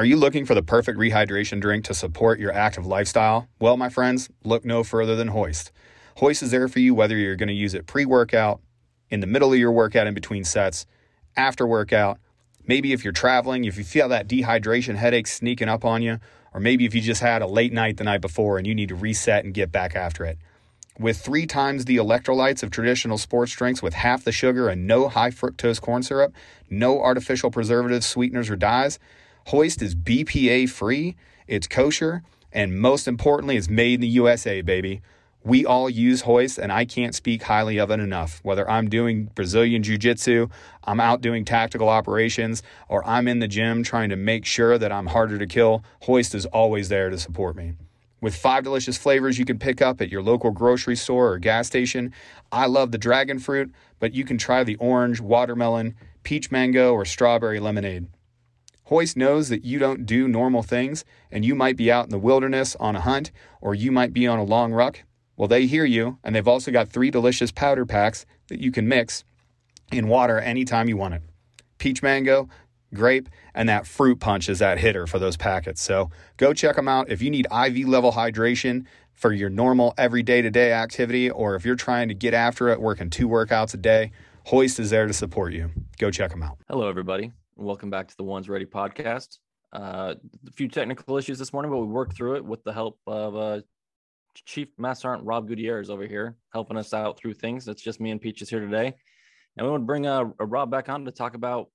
Are you looking for the perfect rehydration drink to support your active lifestyle? Well, my friends, look no further than Hoist. Hoist is there for you whether you're going to use it pre workout, in the middle of your workout in between sets, after workout, maybe if you're traveling, if you feel that dehydration headache sneaking up on you, or maybe if you just had a late night the night before and you need to reset and get back after it. With three times the electrolytes of traditional sports drinks with half the sugar and no high fructose corn syrup, no artificial preservatives, sweeteners, or dyes, Hoist is BPA free, it's kosher, and most importantly, it's made in the USA, baby. We all use Hoist, and I can't speak highly of it enough. Whether I'm doing Brazilian Jiu Jitsu, I'm out doing tactical operations, or I'm in the gym trying to make sure that I'm harder to kill, Hoist is always there to support me. With five delicious flavors you can pick up at your local grocery store or gas station, I love the dragon fruit, but you can try the orange, watermelon, peach mango, or strawberry lemonade. Hoist knows that you don't do normal things, and you might be out in the wilderness on a hunt, or you might be on a long ruck. Well, they hear you, and they've also got three delicious powder packs that you can mix in water anytime you want it. Peach mango, grape, and that fruit punch is that hitter for those packets. So go check them out. If you need IV level hydration for your normal everyday to day activity, or if you're trying to get after it, working two workouts a day, Hoist is there to support you. Go check them out. Hello, everybody. Welcome back to the Ones Ready podcast. Uh, a few technical issues this morning, but we worked through it with the help of uh, Chief Master Sergeant Rob Gutierrez over here helping us out through things. It's just me and Peaches here today. And we want to bring uh, Rob back on to talk about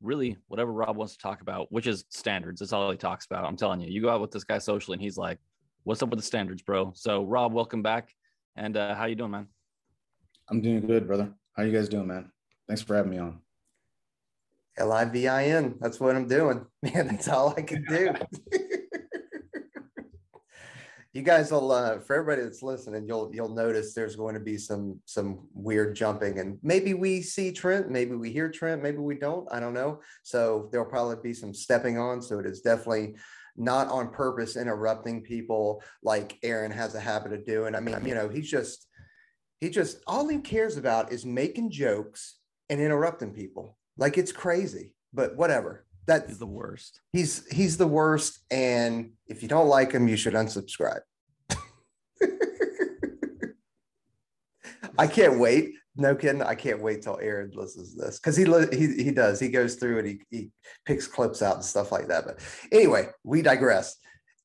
really whatever Rob wants to talk about, which is standards. That's all he talks about. I'm telling you, you go out with this guy socially and he's like, what's up with the standards, bro? So Rob, welcome back. And uh, how you doing, man? I'm doing good, brother. How you guys doing, man? Thanks for having me on. L I V I N. That's what I'm doing. Man, that's all I can do. you guys will uh, for everybody that's listening you'll you'll notice there's going to be some some weird jumping and maybe we see trent maybe we hear trent maybe we don't i don't know so there'll probably be some stepping on so it is definitely not on purpose interrupting people like aaron has a habit of doing i mean you know he's just he just all he cares about is making jokes and interrupting people like it's crazy but whatever That is the worst. He's he's the worst, and if you don't like him, you should unsubscribe. I can't wait. No kidding. I can't wait till Aaron listens to this because he, he he does. He goes through and he, he picks clips out and stuff like that. But anyway, we digress.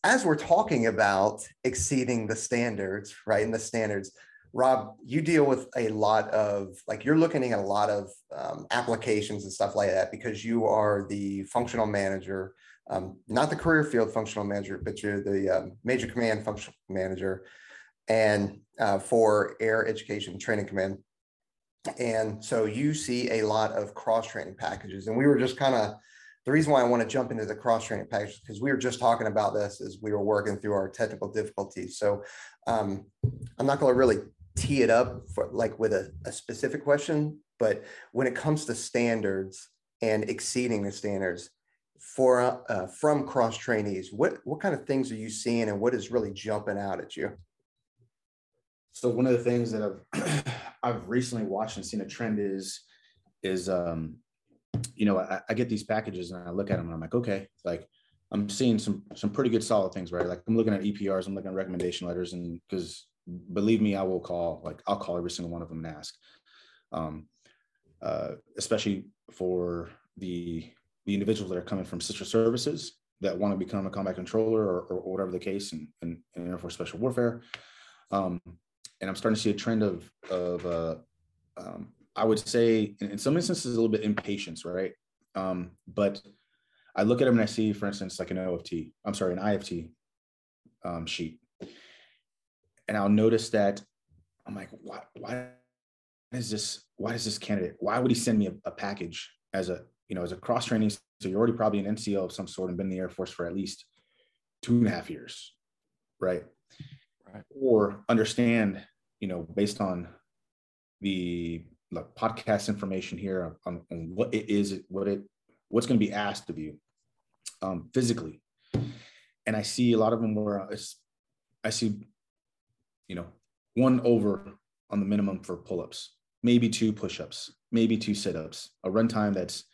As we're talking about exceeding the standards, right? And the standards, Rob, you deal with a lot of like you're looking at a lot of um, applications and stuff like that because you are the functional manager, um, not the career field functional manager, but you're the um, major command functional manager, and uh, for Air Education Training Command. And so you see a lot of cross training packages, and we were just kind of the reason why I want to jump into the cross training package because we were just talking about this as we were working through our technical difficulties. So um, I'm not going to really tee it up for like with a, a specific question, but when it comes to standards and exceeding the standards for uh, from cross trainees, what what kind of things are you seeing, and what is really jumping out at you? So one of the things that I've I've recently watched and seen a trend is is um you know I, I get these packages and I look at them and I'm like okay like I'm seeing some some pretty good solid things right like I'm looking at EPRs I'm looking at recommendation letters and because believe me, I will call, like I'll call every single one of them and ask. Um, uh, especially for the the individuals that are coming from sister services that want to become a combat controller or, or whatever the case in, in, in, Air Force Special Warfare. Um, and I'm starting to see a trend of of uh, um, I would say in, in, some instances a little bit impatience, right? Um, but I look at them and I see, for instance, like an OFT, I'm sorry, an IFT um, sheet, and I'll notice that I'm like, why, why is this? Why is this candidate? Why would he send me a, a package as a, you know, as a cross training? So you're already probably an NCO of some sort and been in the Air Force for at least two and a half years, right? Right. Or understand, you know, based on the like podcast information here on, on what it is, what it, what's going to be asked of you um, physically. And I see a lot of them where I see you know, one over on the minimum for pull-ups, maybe two push-ups, maybe two sit-ups, a run time that's,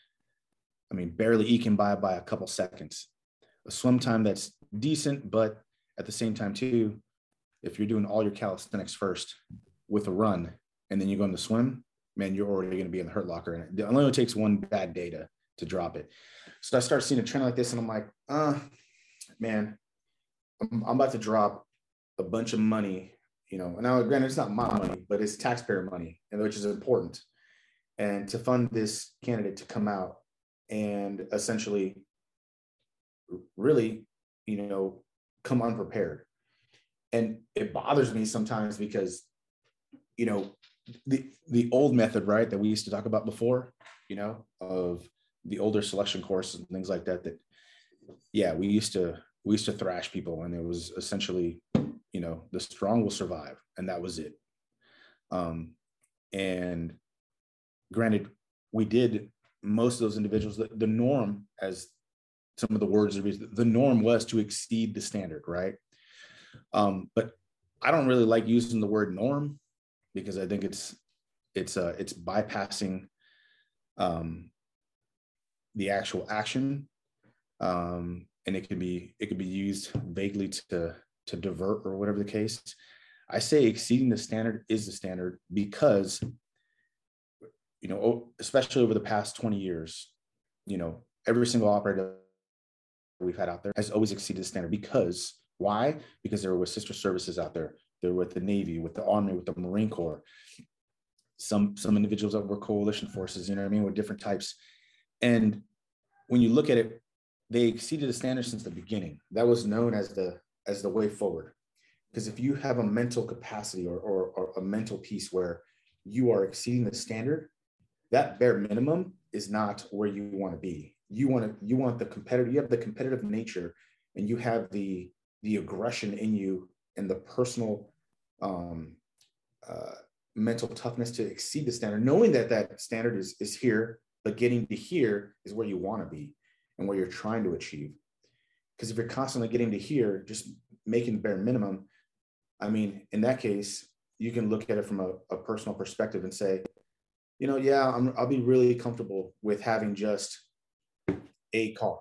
I mean, barely eking by by a couple seconds. a swim time that's decent, but at the same time too, if you're doing all your calisthenics first with a run and then you go in the swim, man, you're already going to be in the hurt locker. And it only takes one bad day to, to drop it. So I start seeing a trend like this and I'm like, uh, man, I'm, I'm about to drop a bunch of money, you know, and now granted, it's not my money, but it's taxpayer money, and which is important. And to fund this candidate to come out and essentially really, you know, come unprepared. And it bothers me sometimes because, you know, the the old method, right, that we used to talk about before, you know, of the older selection courses and things like that, that yeah, we used to we used to thrash people and it was essentially, you know, the strong will survive. And that was it. Um, and granted, we did most of those individuals, the, the norm, as some of the words the norm was to exceed the standard, right? Um, but I don't really like using the word norm because I think it's it's uh it's bypassing um the actual action um and it can be it can be used vaguely to to divert or whatever the case i say exceeding the standard is the standard because you know especially over the past 20 years you know every single operator we've had out there has always exceeded the standard because why? Because there were sister services out there. They're with the navy with the army with the marine corps. Some some individuals that were coalition forces you know what i mean with different types. And when you look at it they exceeded the standard since the beginning. That was known as the as the way forward. Because if you have a mental capacity or, or, or a mental piece where you are exceeding the standard, that bare minimum is not where you want to be. You want to you want the competitive, you have the competitive nature and you have the the aggression in you and the personal um, uh, mental toughness to exceed the standard, knowing that that standard is is here, but getting to here is where you want to be and what you're trying to achieve. Because if you're constantly getting to here, just making the bare minimum, I mean, in that case, you can look at it from a, a personal perspective and say, you know, yeah, I'm, I'll be really comfortable with having just a car,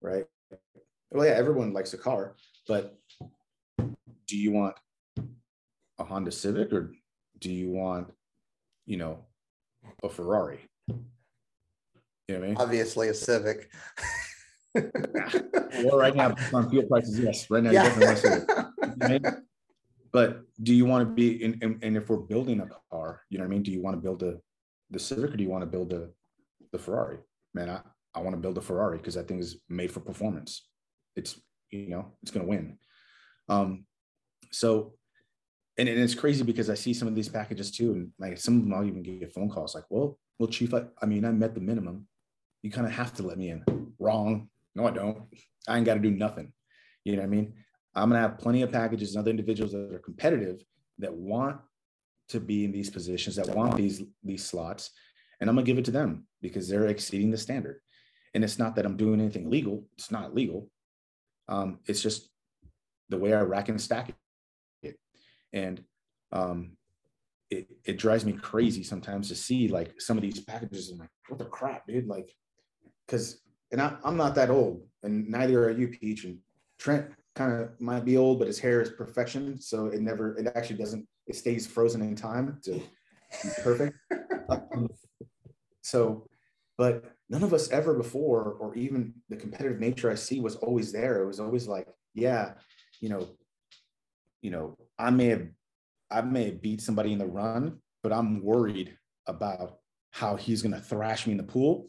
right? Well, yeah, everyone likes a car, but do you want a Honda Civic or do you want, you know, a Ferrari? You know what I mean? Obviously, a Civic. well, right now, on fuel prices, yes. Right now, yeah. definitely But do you want to be in, in, and if we're building a car, you know what I mean? Do you want to build a the Civic or do you want to build a the Ferrari? Man, I, I want to build a Ferrari because that thing is made for performance. It's you know, it's gonna win. Um, so and, and it's crazy because I see some of these packages too, and like some of them I'll even get phone calls like, well, well, chief, I, I mean, I met the minimum you kind of have to let me in. Wrong. No, I don't. I ain't got to do nothing. You know what I mean? I'm going to have plenty of packages and other individuals that are competitive that want to be in these positions, that want these these slots, and I'm going to give it to them because they're exceeding the standard. And it's not that I'm doing anything legal. It's not legal. Um, it's just the way I rack and stack it. And um, it, it drives me crazy sometimes to see like some of these packages and like, what the crap, dude? Like, because and I, am not that old, and neither are you, Peach. And Trent kind of might be old, but his hair is perfection, so it never, it actually doesn't, it stays frozen in time to be perfect. um, so, but none of us ever before, or even the competitive nature I see was always there. It was always like, yeah, you know, you know, I may have, I may have beat somebody in the run, but I'm worried about how he's going to thrash me in the pool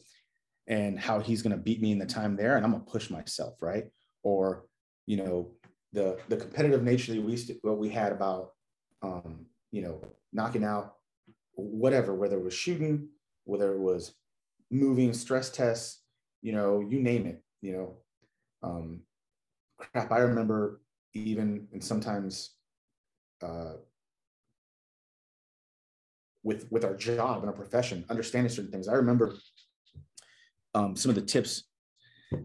and how he's going to beat me in the time there and i'm going to push myself right? Or you know the the competitive nature that we what we had about um you know knocking out whatever whether it was shooting whether it was moving stress tests you know you name it you know? Um crap i remember even and sometimes uh with with our job and our profession understanding certain things i remember um, some of the tips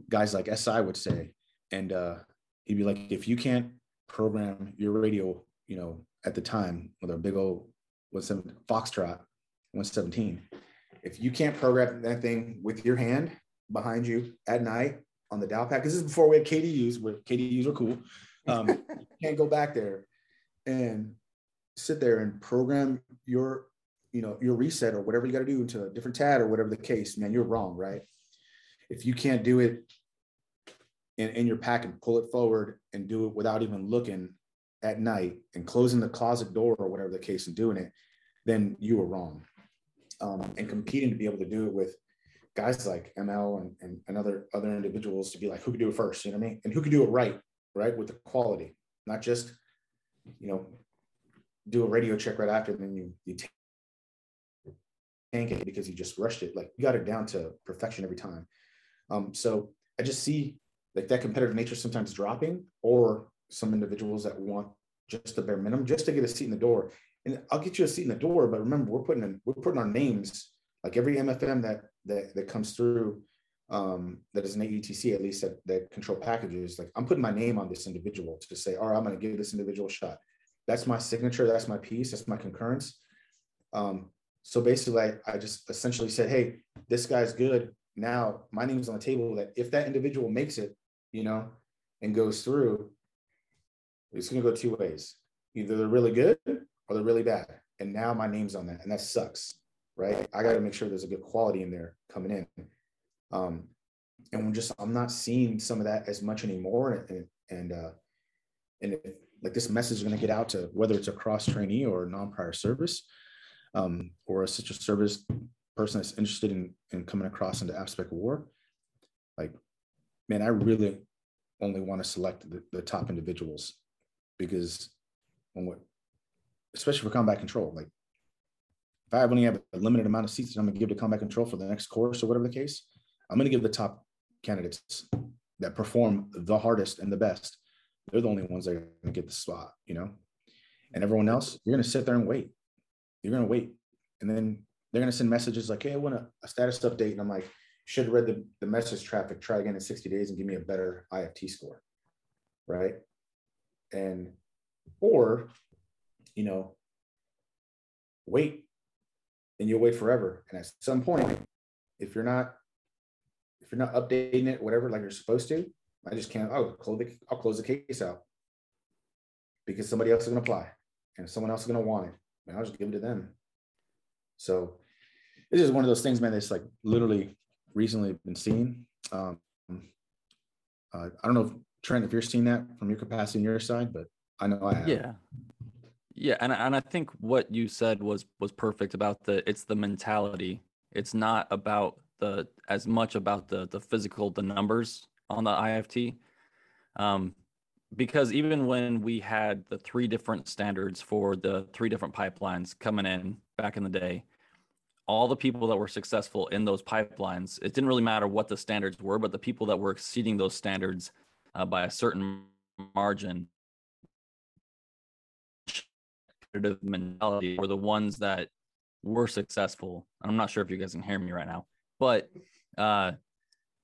guys like SI would say. And uh, he'd be like, if you can't program your radio, you know, at the time with a big old what's Foxtrot 117, if you can't program that thing with your hand behind you at night on the dial pad because this is before we had KDUs, where KDUs were cool. Um, you can't go back there and sit there and program your, you know, your reset or whatever you got to do into a different tab or whatever the case. Man, you're wrong, right? If you can't do it in, in your pack and pull it forward and do it without even looking at night and closing the closet door or whatever the case and doing it, then you were wrong. Um, and competing to be able to do it with guys like ML and, and, and other other individuals to be like who could do it first, you know what I mean? And who could do it right, right? With the quality, not just, you know, do a radio check right after, and then you you tank it because you just rushed it. Like you got it down to perfection every time. Um, so I just see like that competitive nature sometimes dropping, or some individuals that want just the bare minimum just to get a seat in the door. And I'll get you a seat in the door, but remember we're putting in, we're putting our names like every MFM that that that comes through um, that is an AETC at least that, that control packages. Like I'm putting my name on this individual to say, all right, I'm going to give this individual a shot. That's my signature. That's my piece. That's my concurrence. Um, so basically, I, I just essentially said, hey, this guy's good. Now my name's on the table that if that individual makes it, you know, and goes through, it's going to go two ways. Either they're really good or they're really bad. And now my name's on that. And that sucks right? I got to make sure there's a good quality in there coming in. Um, and I'm just I'm not seeing some of that as much anymore. And and uh, and like this message is going to get out to whether it's a cross trainee or non-prior service, um, or a such a service person that's interested in in coming across into AFSPECWAR. Like, man, I really only want to select the, the top individuals because when what especially for combat control, like if I only have a limited amount of seats that I'm going to give to combat control for the next course or whatever the case, I'm going to give the top candidates that perform the hardest and the best. They're the only ones that are to get the spot, you know? And everyone else, you're going to sit there and wait. You're to wait. And then they're to send messages like, hey, I want a, a status update. And I'm like, should have read the, the message traffic, try again in 60 days and give me a better IFT score. Right. And, or, you know, wait and you'll wait forever. And at some point, if you're not, if you're not updating it, whatever, like you're supposed to, I just can't. I'll close the, I'll close the case out because somebody else is going to apply, and someone else is going to want it, and I'll just give it to them. So this is one of those things, man. That's like literally recently been seen. Um, uh, I don't know if Trent, if you're seeing that from your capacity on your side, but I know I have. Yeah, yeah, and and I think what you said was was perfect about the it's the mentality. It's not about the as much about the the physical the numbers on the IFT. Um, because even when we had the three different standards for the three different pipelines coming in back in the day, all the people that were successful in those pipelines, it didn't really matter what the standards were, but the people that were exceeding those standards uh, by a certain margin mentality were the ones that were successful. I'm not sure if you guys can hear me right now, but uh,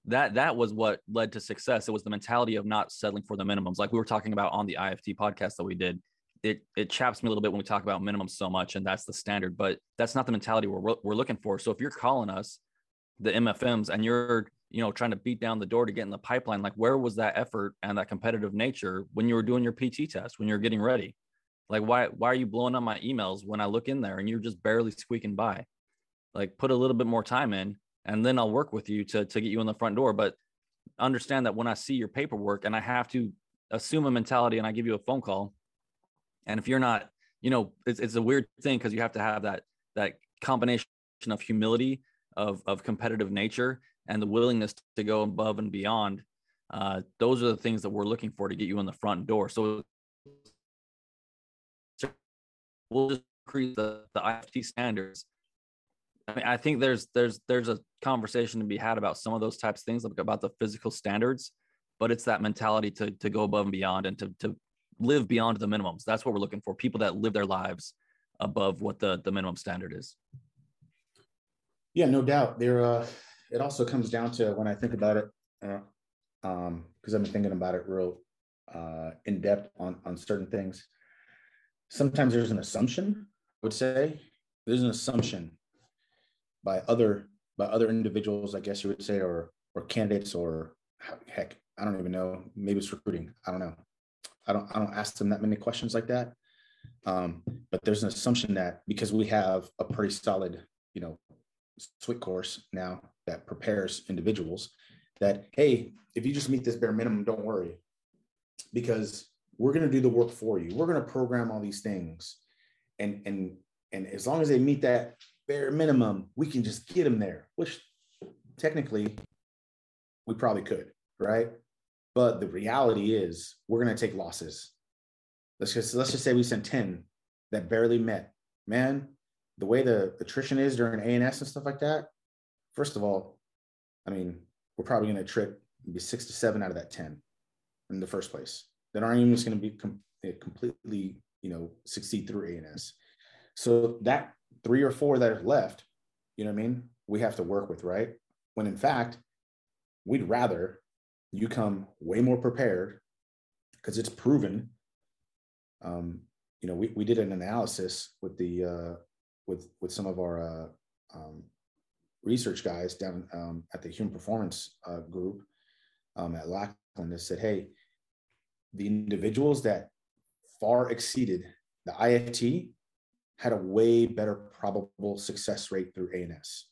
that that was what led to success. It was the mentality of not settling for the minimums, like we were talking about on the IFT podcast that we did. It it chaps me a little bit when we talk about minimums so much, and that's the standard. But that's not the mentality we're we're looking for. So if you're calling us the MFMs and you're you know trying to beat down the door to get in the pipeline, like where was that effort and that competitive nature when you were doing your PT test, when you're getting ready? Like, why why are you blowing up my emails when I look in there and you're just barely squeaking by? Like, put a little bit more time in, and then I'll work with you to to get you in the front door. But understand that when I see your paperwork and I have to assume a mentality and I give you a phone call, and if you're not, you know, it's it's a weird thing because you have to have that that combination of humility, of of competitive nature, and the willingness to go above and beyond. Uh, those are the things that we're looking for to get you in the front door. So we'll just increase the, the IFT standards. I think there's there's there's a conversation to be had about some of those types of things, like about the physical standards, but it's that mentality to to go above and beyond and to to live beyond the minimums. That's what we're looking for. People that live their lives above what the the minimum standard is. Yeah, no doubt. There, uh, it also comes down to when I think about it, uh, um, because I've been thinking about it real uh, in depth on on certain things sometimes there's an assumption i would say there's an assumption by other by other individuals i guess you would say or or candidates or heck, I don't even know. Maybe it's recruiting. I don't know. I don't I don't ask them that many questions like that. Um, but there's an assumption that because we have a pretty solid, you know, SWIC course now that prepares individuals, that hey, if you just meet this bare minimum, don't worry, because we're going to do the work for you. We're going to program all these things, and and and as long as they meet that bare minimum, we can just get them there. Which technically, we probably could, right? But the reality is, we're going to take losses. Let's just let's just say we sent ten that barely met. Man, the way the attrition is during A&S and stuff like that. First of all, I mean, we're probably going to trip maybe six to seven out of that 10 in the first place that aren't even just going to be com- completely, you know, succeed through A&S. So that three or four that are left, you know what I mean? We have to work with, right? When in fact, we'd rather you come way more prepared because it's proven. Um, you know, we, we did an analysis with the uh, with with some of our uh, um, research guys down um, at the human performance uh, group um, at Lackland that said, hey, the individuals that far exceeded the IFT had a way better probable success rate through A&S.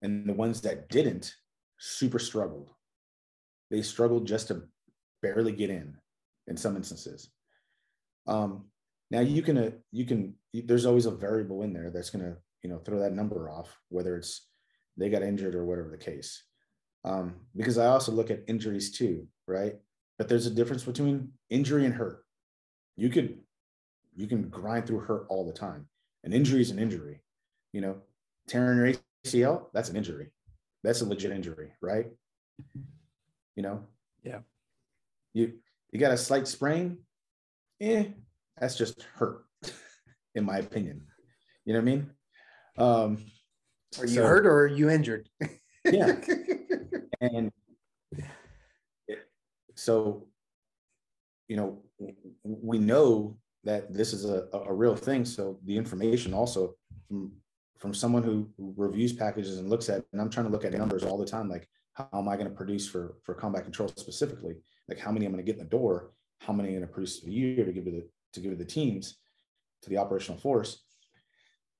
And the ones that didn't super struggled. They struggled just to barely get in in some instances. Um, now you can, uh, you can, there's always a variable in there that's going to, you know, throw that number off, whether it's they got injured or whatever the case. Um, because I also look at injuries too, right? But there's a difference between injury and hurt. You could you can grind through hurt all the time. An injury is an injury. You know, tearing your ACL, that's an injury. That's a legit injury, right? You know? Yeah. You you got a slight sprain, eh, that's just hurt, in my opinion. You know what I mean? Um, are you so, hurt or are you injured? yeah. and so, you know, we know that this is a, a real thing. So the information also from from someone who, reviews packages and looks at, and I'm trying to look at numbers all the time, like how am I going to produce for for combat control specifically? Like how many I'm going to get in the door, how many I'm going to produce a year to give to the to give to the teams, to the operational force.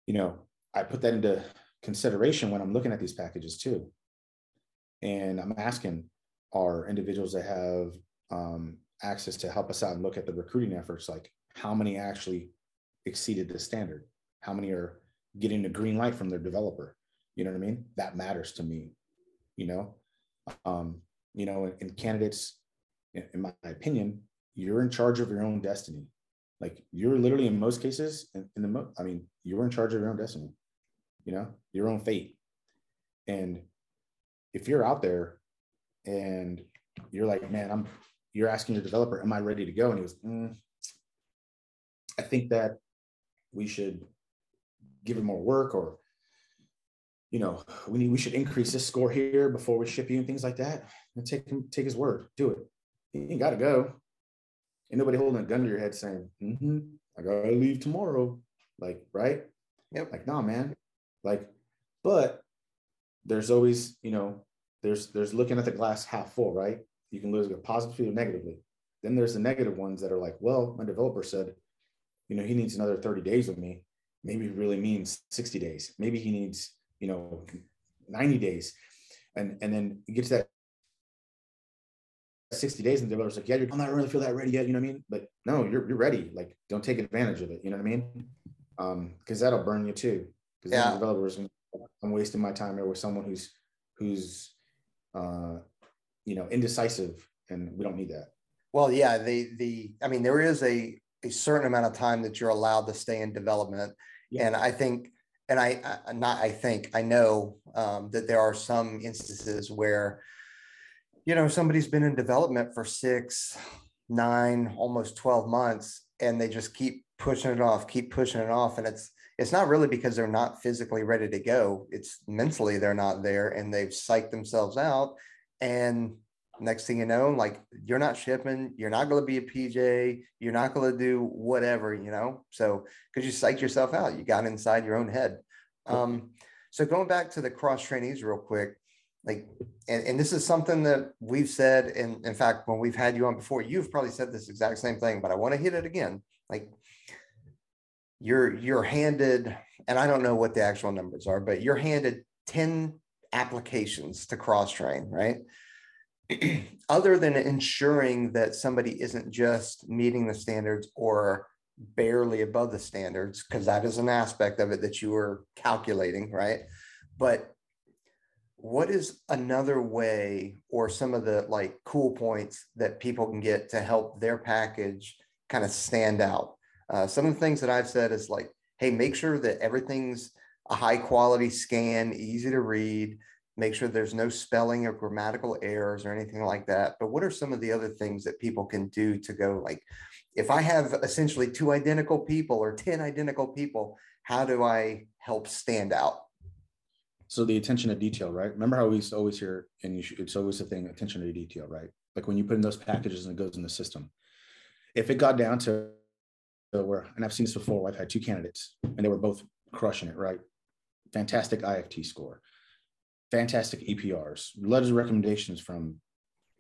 You know, I put that into consideration when I'm looking at these packages too. And I'm asking our individuals that have um, access to help us out and look at the recruiting efforts, like how many actually exceeded the standard? How many are getting a green light from their developer? You know what I mean? That matters to me, you know? Um, you know, in candidates, in my opinion, you're in charge of your own destiny. Like you're literally in most cases, in, in the, mo- I mean, you're in charge of your own destiny you know, your own fate. And if you're out there and you're like, man, I'm, you're asking your developer, am I ready to go? And he goes, mm, I think that we should give it more work or, you know, we need, we should increase this score here before we ship you and things like that. And take him, take his word, do it. You ain't got to go. Ain't nobody holding a gun to your head saying, mm-hmm, I gotta leave tomorrow. Like, right? Yep. Like, nah, man, like, but there's always, you know, there's there's looking at the glass half full, right? You can lose it positively or negatively. Then there's the negative ones that are like, well, my developer said, you know, he needs another 30 days with me. Maybe it really means 60 days. Maybe he needs, you know, 90 days. And and then you get to that 60 days and the developer's like, yeah, I'm not really feel that ready yet. You know what I mean? But no, you're, you're ready. Like, don't take advantage of it. You know what I mean? Um, cause that'll burn you too because yeah. developers I'm wasting my time here with someone who's who's uh, you know indecisive, and we don't need that. Well, yeah, the the I mean there is a a certain amount of time that you're allowed to stay in development, yeah. and I think and I, I not I think I know um, that there are some instances where you know somebody's been in development for six, nine, almost twelve months, and they just keep pushing it off, keep pushing it off, and it's it's not really because they're not physically ready to go. It's mentally they're not there and they've psyched themselves out. And next thing you know, like you're not shipping, you're not going to be a PJ, you're not going to do whatever, you know? So, because you psyched yourself out, you got inside your own head. Um, so, going back to the cross trainees real quick, like and, and this is something that we've said and in fact when we've had you on before you've probably said this exact same thing but i want to hit it again like you're you're handed and i don't know what the actual numbers are but you're handed 10 applications to cross train right other than ensuring that somebody isn't just meeting the standards or barely above the standards because that is an aspect of it that you are calculating right? But what is another way or some of the like cool points that people can get to help their package kind of stand out? Uh, some of the things that i've said is like hey make sure that everything's a high quality scan easy to read make sure there's no spelling or grammatical errors or anything like that but what are some of the other things that people can do to go like if i have essentially two identical people or 10 identical people how do i help stand out so the attention to detail, right? Remember how we used to always hear, and should, it's always a thing, attention to detail, right? Like when you put in those packages and it goes in the system. If it got down to where, and I've seen this before, I've had two candidates and they were both crushing it, right? Fantastic IFT score, fantastic EPRs, letters of recommendations from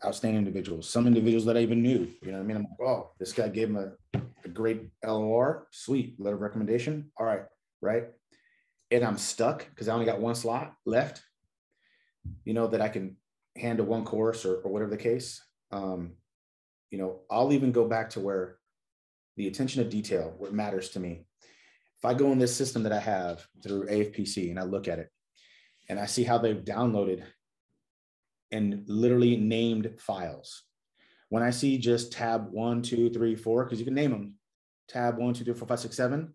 outstanding individuals, some individuals that I even knew. You know what I mean? I'm like, oh, this guy gave him a, a great LOR, sweet letter of recommendation. All right, right and I'm stuck because I only got one slot left, you know, that I can handle one course or, or whatever the case, um, you know, I'll even go back to where the attention to detail, what matters to me. If I go in this system that I have through AFPC and I look at it and I see how they've downloaded and literally named files. When I see just tab one, two, three, four, because you can name them tab one, two, three, four, five, six, seven.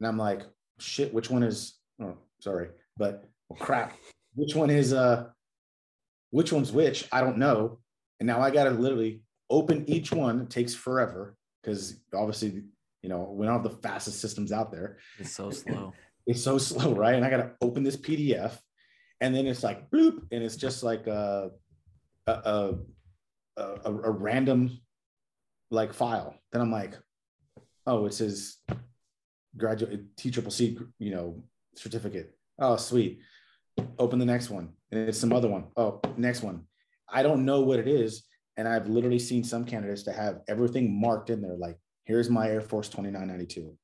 And I'm like, shit, which one is oh, sorry, but well, crap. Which one is uh which one's which? I don't know. And now I gotta literally open each one. It takes forever because obviously, you know, we don't have the fastest systems out there. It's so slow. it's so slow, right? And I gotta open this PDF and then it's like bloop, and it's just like a a, a, a, a random like file. Then I'm like, oh, it says graduate T triple C, you know, certificate. Oh, sweet. Open the next one. And it's some other one. Oh, next one. I don't know what it is. And I've literally seen some candidates to have everything marked in there. Like, here's my Air Force 2992,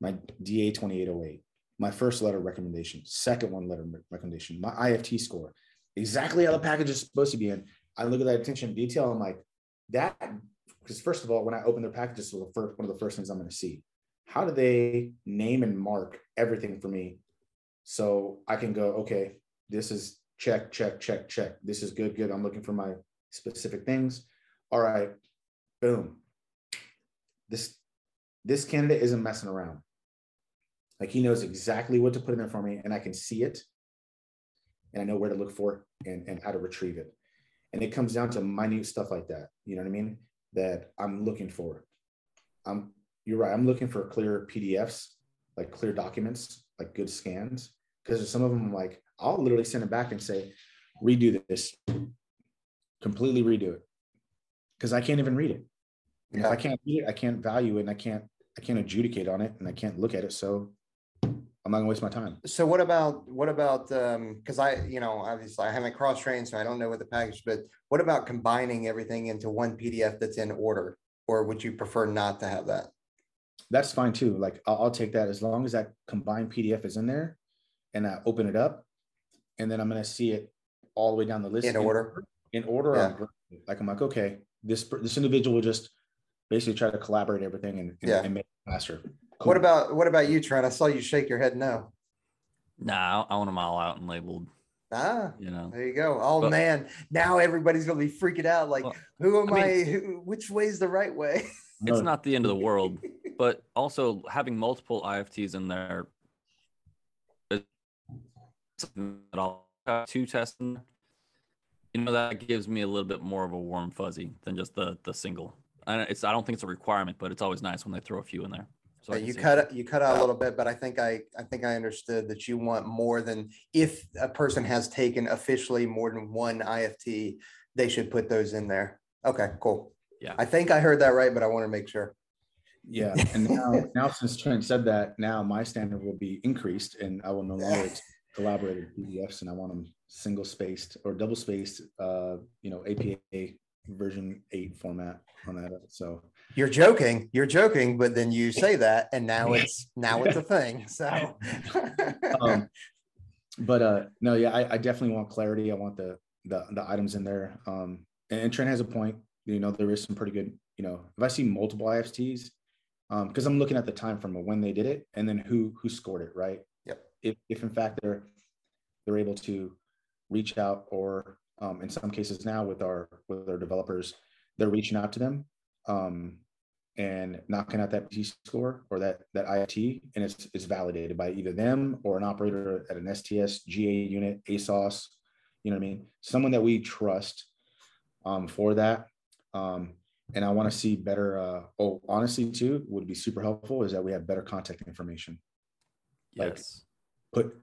my DA 2808, my first letter recommendation, second one letter recommendation, my IFT score, exactly how the package is supposed to be in. I look at that attention detail. I'm like, that, because first of all, when I open their packages, the first, one of the first things I'm going to see, how do they name and mark everything for me so I can go, okay, this is check, check, check, check. This is good, good. I'm looking for my specific things. All right, boom. This this candidate isn't messing around. Like he knows exactly what to put in there for me, and I can see it, and I know where to look for it and, and how to retrieve it. And it comes down to minute stuff like that. You know what I mean? That I'm looking for. I'm you're right. I'm looking for clear PDFs, like clear documents like good scans because some of them like I'll literally send it back and say, redo this, completely redo it, because I can't even read it. Yeah. If I can't read it, I can't value it, and I can't I can't adjudicate on it, and I can't look at it. So I'm not gonna waste my time. So what about what about um because I you know obviously I haven't cross trained so I don't know what the package but what about combining everything into one PDF that's in order or would you prefer not to have that? that's fine too. Like I'll, I'll, take that as long as that combined PDF is in there and I open it up and then I'm going to see it all the way down the list in order. In order. Yeah. Like I'm like, okay, this, this individual will just basically try to collaborate everything and, and, yeah. and make it faster. Cool. What about, what about you, Trent? I saw you shake your head. No. Nah, I want them all out and labeled. Ah, you know, there you go. Oh but, man, now everybody's gonna be freaking out. Like, well, who am I? Mean, I who, which way is the right way? It's not the end of the world but also having multiple IFTs in there at all two testing, you know, that gives me a little bit more of a warm fuzzy than just the the single. And it's I don't think it's a requirement, but it's always nice when they throw a few in there. So you cut it, you cut out a little bit, but I think I I think I understood that you want more than if a person has taken officially more than one IFT, they should put those in there. Okay, cool. Yeah. I think I heard that right, but I want to make sure. Yeah, and now now since Trent said that, now my standard will be increased, and I will no longer collaborated PDFs, and I want them single spaced or double spaced. Uh, you know, APA version eight format on that. So you're joking, you're joking, but then you say that, and now it's now it's a thing. So, um, but uh, no, yeah, I, I, definitely want clarity. I want the the the items in there. Um, and, and Trent has a point. You know, there is some pretty good. You know, if I see multiple IFTs, um, because I'm looking at the time from when they did it and then who who scored it, right? Yep. If if in fact they're they're able to reach out or um, in some cases now with our with our developers, they're reaching out to them um, and knocking out that P score or that that IFT, and it's it's validated by either them or an operator at an STS GA unit, ASOS, you know what I mean? Someone that we trust um, for that. Um, and I want to see better. Uh, oh, honestly, too, would be super helpful is that we have better contact information. Yes. Like put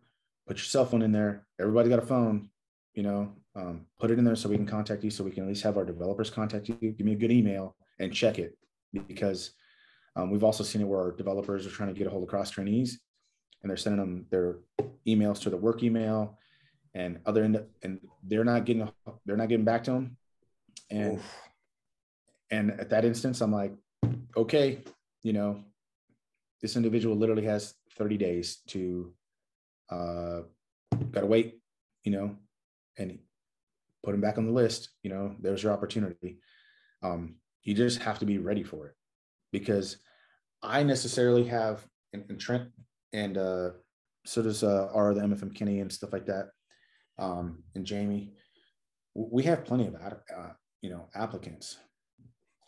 put your cell phone in there. Everybody got a phone. You know, um, put it in there so we can contact you. So we can at least have our developers contact you. Give me a good email and check it because um, we've also seen it where our developers are trying to get a hold of cross trainees and they're sending them their emails to the work email and other end and they're not getting they're not getting back to them and Oof. and at that instance i'm like okay you know this individual literally has 30 days to uh gotta wait you know and put him back on the list you know there's your opportunity um you just have to be ready for it. Because i necessarily have and, and trent and uh so does uh our the mfm kenny and stuff like that um and jamie. We have plenty of uh, you know applicants.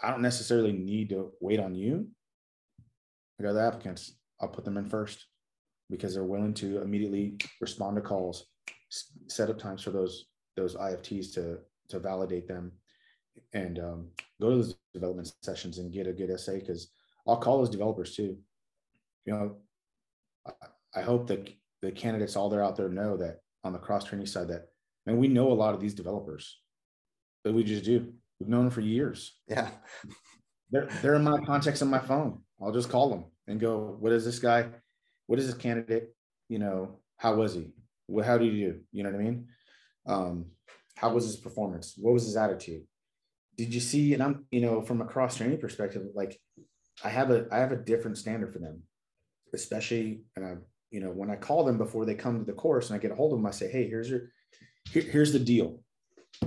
I don't necessarily need to wait on you. I got the applicants. I'll put them in first because they're willing to immediately respond to calls set up times for those those ifts to to validate them and um, go to those development sessions and get a good essay because i'll call those developers too you know I, I hope that the candidates all there out there know that on the cross training side that and we know a lot of these developers that we just do. We've known them for years. Yeah. They're they're in my contacts on my phone. I'll just call them and go, what is this guy? What is this candidate? You know, how was he? What how did he do? You know what I mean? Um, how was his performance? What was his attitude? Did you see? And I'm, you know, from a cross training perspective, like I have a I have a different standard for them, especially and I, you know, when I call them before they come to the course and I get a hold of them, I say, hey, here's your here, here's the deal.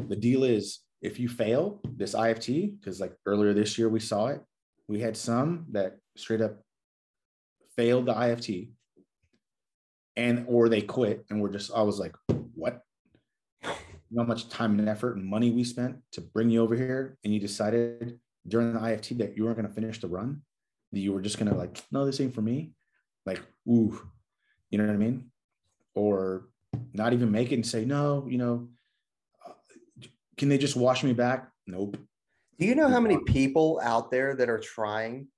The deal is if you fail this IFT, because like earlier this year we saw it, we had some that straight up failed the IFT and or they quit and we're just I was like, what? How much time and effort and money we spent to bring you over here and you decided during the IFT that you weren't going to finish the run, that you were just going to like, no, this ain't for me. Like, ooh, you know what I mean? Or not even make it and say, no, you know, uh, can they just wash me back? Nope. Do you know how many people out there that are trying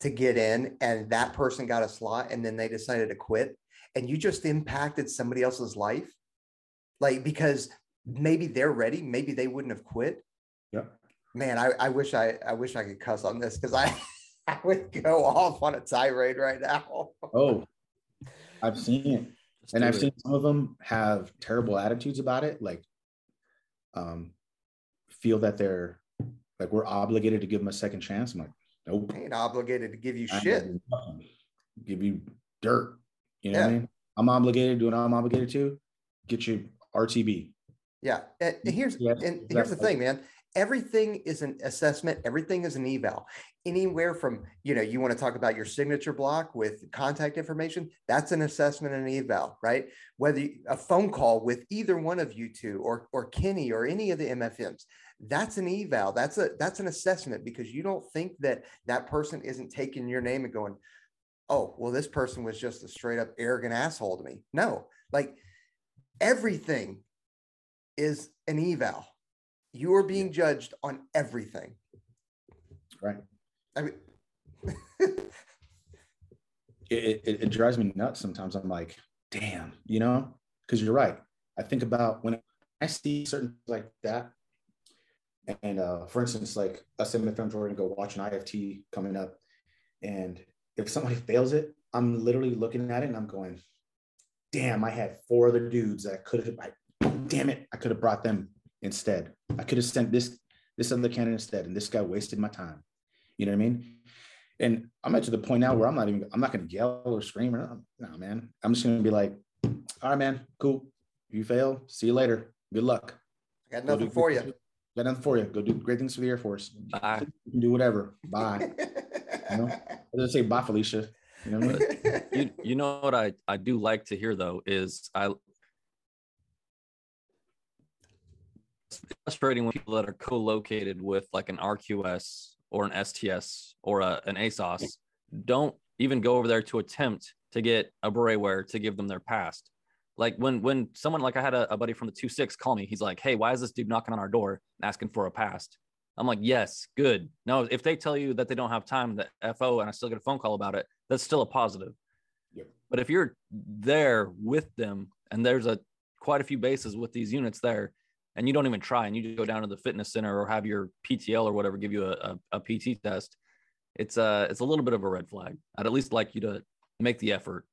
to get in and that person got a slot and then they decided to quit and you just impacted somebody else's life? Like, because maybe they're ready, maybe they wouldn't have quit. Yeah. Man, I, I wish I I wish I could cuss on this because I, I would go off on a tirade right now. oh, I've seen it. and I've it. seen some of them have terrible attitudes about it. Like, um, feel that they're like we're obligated to give them a second chance. I'm like, nope. I ain't obligated to give you shit. Give you dirt. You know yeah. what I mean? I'm obligated to do what I'm obligated to. Get you RTB. Yeah. And here's and here's the thing, man. Everything is an assessment, everything is an eval. Anywhere from, you know, you want to talk about your signature block with contact information, that's an assessment and eval, right? Whether you, a phone call with either one of you two or or Kenny or any of the MFMs, that's an eval that's a that's an assessment because you don't think that that person isn't taking your name and going oh well this person was just a straight up arrogant asshole to me no like everything is an eval. You are being judged on everything. Right. I mean it, it, it drives me nuts sometimes. I'm like damn you know? Because you're right. I think about when i see certain like that. And uh, for instance, like us MFMs, we're going to go watch an IFT coming up. And if somebody fails it, I'm literally looking at it and I'm going, damn, I had four other dudes that could have, I, damn it, I could have brought them instead. I could have sent this this other candidate instead, and this guy wasted my time. You know what I mean? And I'm at to the point now where I'm not even, I'm not going to yell or scream or no, man. I'm just going to be like, all right, man, cool. You fail. See you later. Good luck. I got nothing for you. Got nothing for you. Go do great things for the Air Force. Bye. Do whatever. Bye. you know? I didn't say bye, Felicia. You know what I mean? you, you know what I, I do like to hear though is I it's frustrating when people that are co-located with like an RQS or an STS or a, an ASOS don't even go over there to attempt to get a wear to give them their PAST. Like when when someone like I had a, a buddy from the two six call me, he's like, "Hey, why is this dude knocking on our door asking for a PAST?" I'm like, "Yes, good. No, if they tell you that they don't have time, the FO, and I still get a phone call about it, that's still a positive. Yep. But if you're there with them, and there's a quite a few bases with these units there, and you don't even try, and you just go down to the fitness center or have your PTL or whatever give you a, a, a PT test, it's a it's a little bit of a red flag. I'd at least like you to make the effort,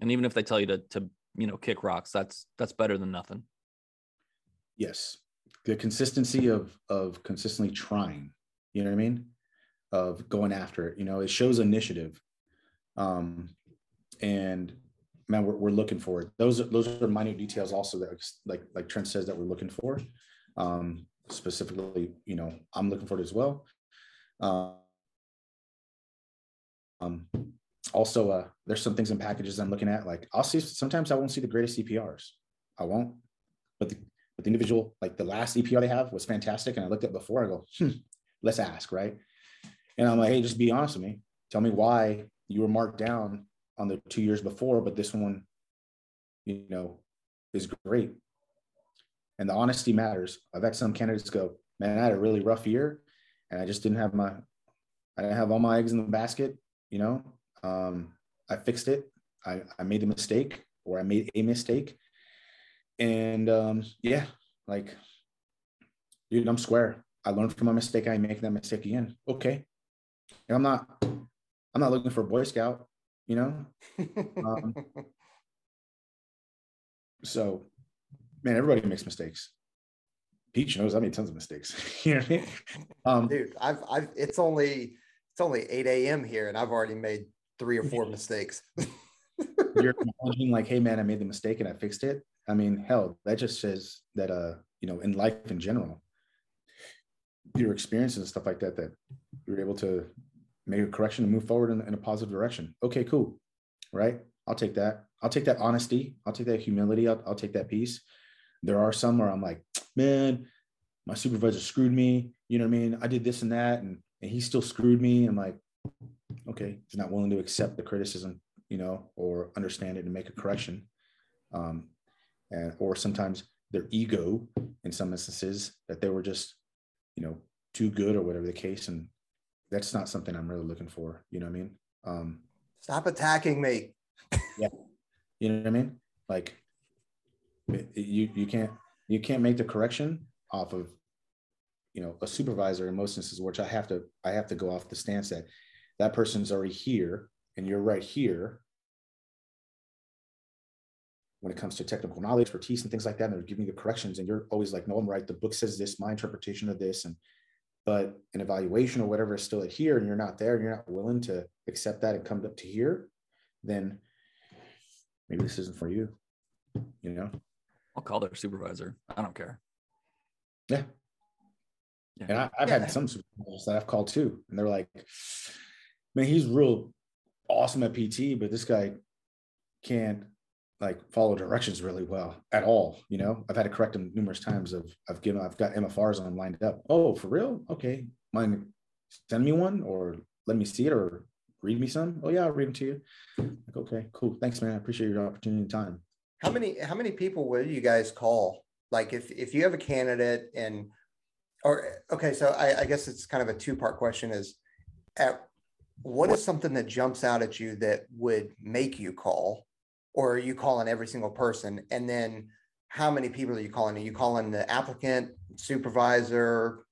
and even if they tell you to to you know kick rocks, that's that's better than nothing. Yes. The consistency of of consistently trying, you know what I mean? Of going after it. You know, it shows initiative. Um and man, we're, we're looking for it. Those are those are minute details also that like like Trent says that we're looking for. Um specifically, you know, I'm looking for it as well. Um um, also, uh, there's some things in packages I'm looking at. Like I'll see sometimes I won't see the greatest EPRs. I won't, but the but the individual, like the last EPR they have was fantastic. And I looked at before, I go, hmm, let's ask, right? And I'm like, hey, just be honest with me. Tell me why you were marked down on the two years before, but this one, you know, is great. And the honesty matters. I've had some candidates go, man, I had a really rough year and I just didn't have my, I didn't have all my eggs in the basket you know? Um, i fixed it. I, I made a mistake or i made a mistake. And um, yeah like dude i'm square. I learned from my mistake i make that mistake again. Okay. And i'm not i'm not looking for a boy scout you know um, so man everybody makes mistakes Peach knows I made tons of mistakes. you know I mean? Um, Dude, I've, I've, it's only it's only 8 a.m. here and I've already made three or four mistakes. you're acknowledging like, hey man, I made the mistake and I fixed it. I mean, hell, that just says that uh, you know, in life in general, your experiences and stuff like that, that you're able to make a correction and move forward in, in a positive direction. Okay, cool. Right. I'll take that. I'll take that honesty. I'll take that humility. I'll, I'll take that peace. There are some where I'm like, man, my supervisor screwed me. You know what I mean? I did this and that. And and he still screwed me. I'm like, okay, he's not willing to accept the criticism, you know, or understand it and make a correction. Um, and or sometimes their ego in some instances that they were just, you know, too good or whatever the case. And that's not something I'm really looking for. You know what I mean? Um, Stop attacking me. yeah. You know what I mean? Like you you can't you can't make the correction off of you know a supervisor in most instances which i have to i have to go off the stance that that person's already here and you're right here when it comes to technical knowledge expertise and things like that and they're giving you the corrections and you're always like no i'm right the book says this my interpretation of this and but an evaluation or whatever is still at here and you're not there and you're not willing to accept that and come up to here then maybe this isn't for you you know i'll call their supervisor i don't care yeah yeah. And I, have yeah. had some supervisors that I've called too, and they're like, "Man, he's real awesome at PT, but this guy can't like follow directions really well at all." You know, I've had to correct him numerous times. Of I've given, I've got MFRs on lined up. Oh, for real? Okay, mind send me one or let me see it or read me some. Oh yeah, I'll read them to you. Like, okay, cool. Thanks, man. I appreciate your opportunity and time. How many how many people will you guys call? Like if if you have a candidate and or okay, so I, I guess it's kind of a two part question is at what is something that jumps out at you that would make you call or are you calling every single person? And then how many people are you calling? Are you calling the applicant supervisor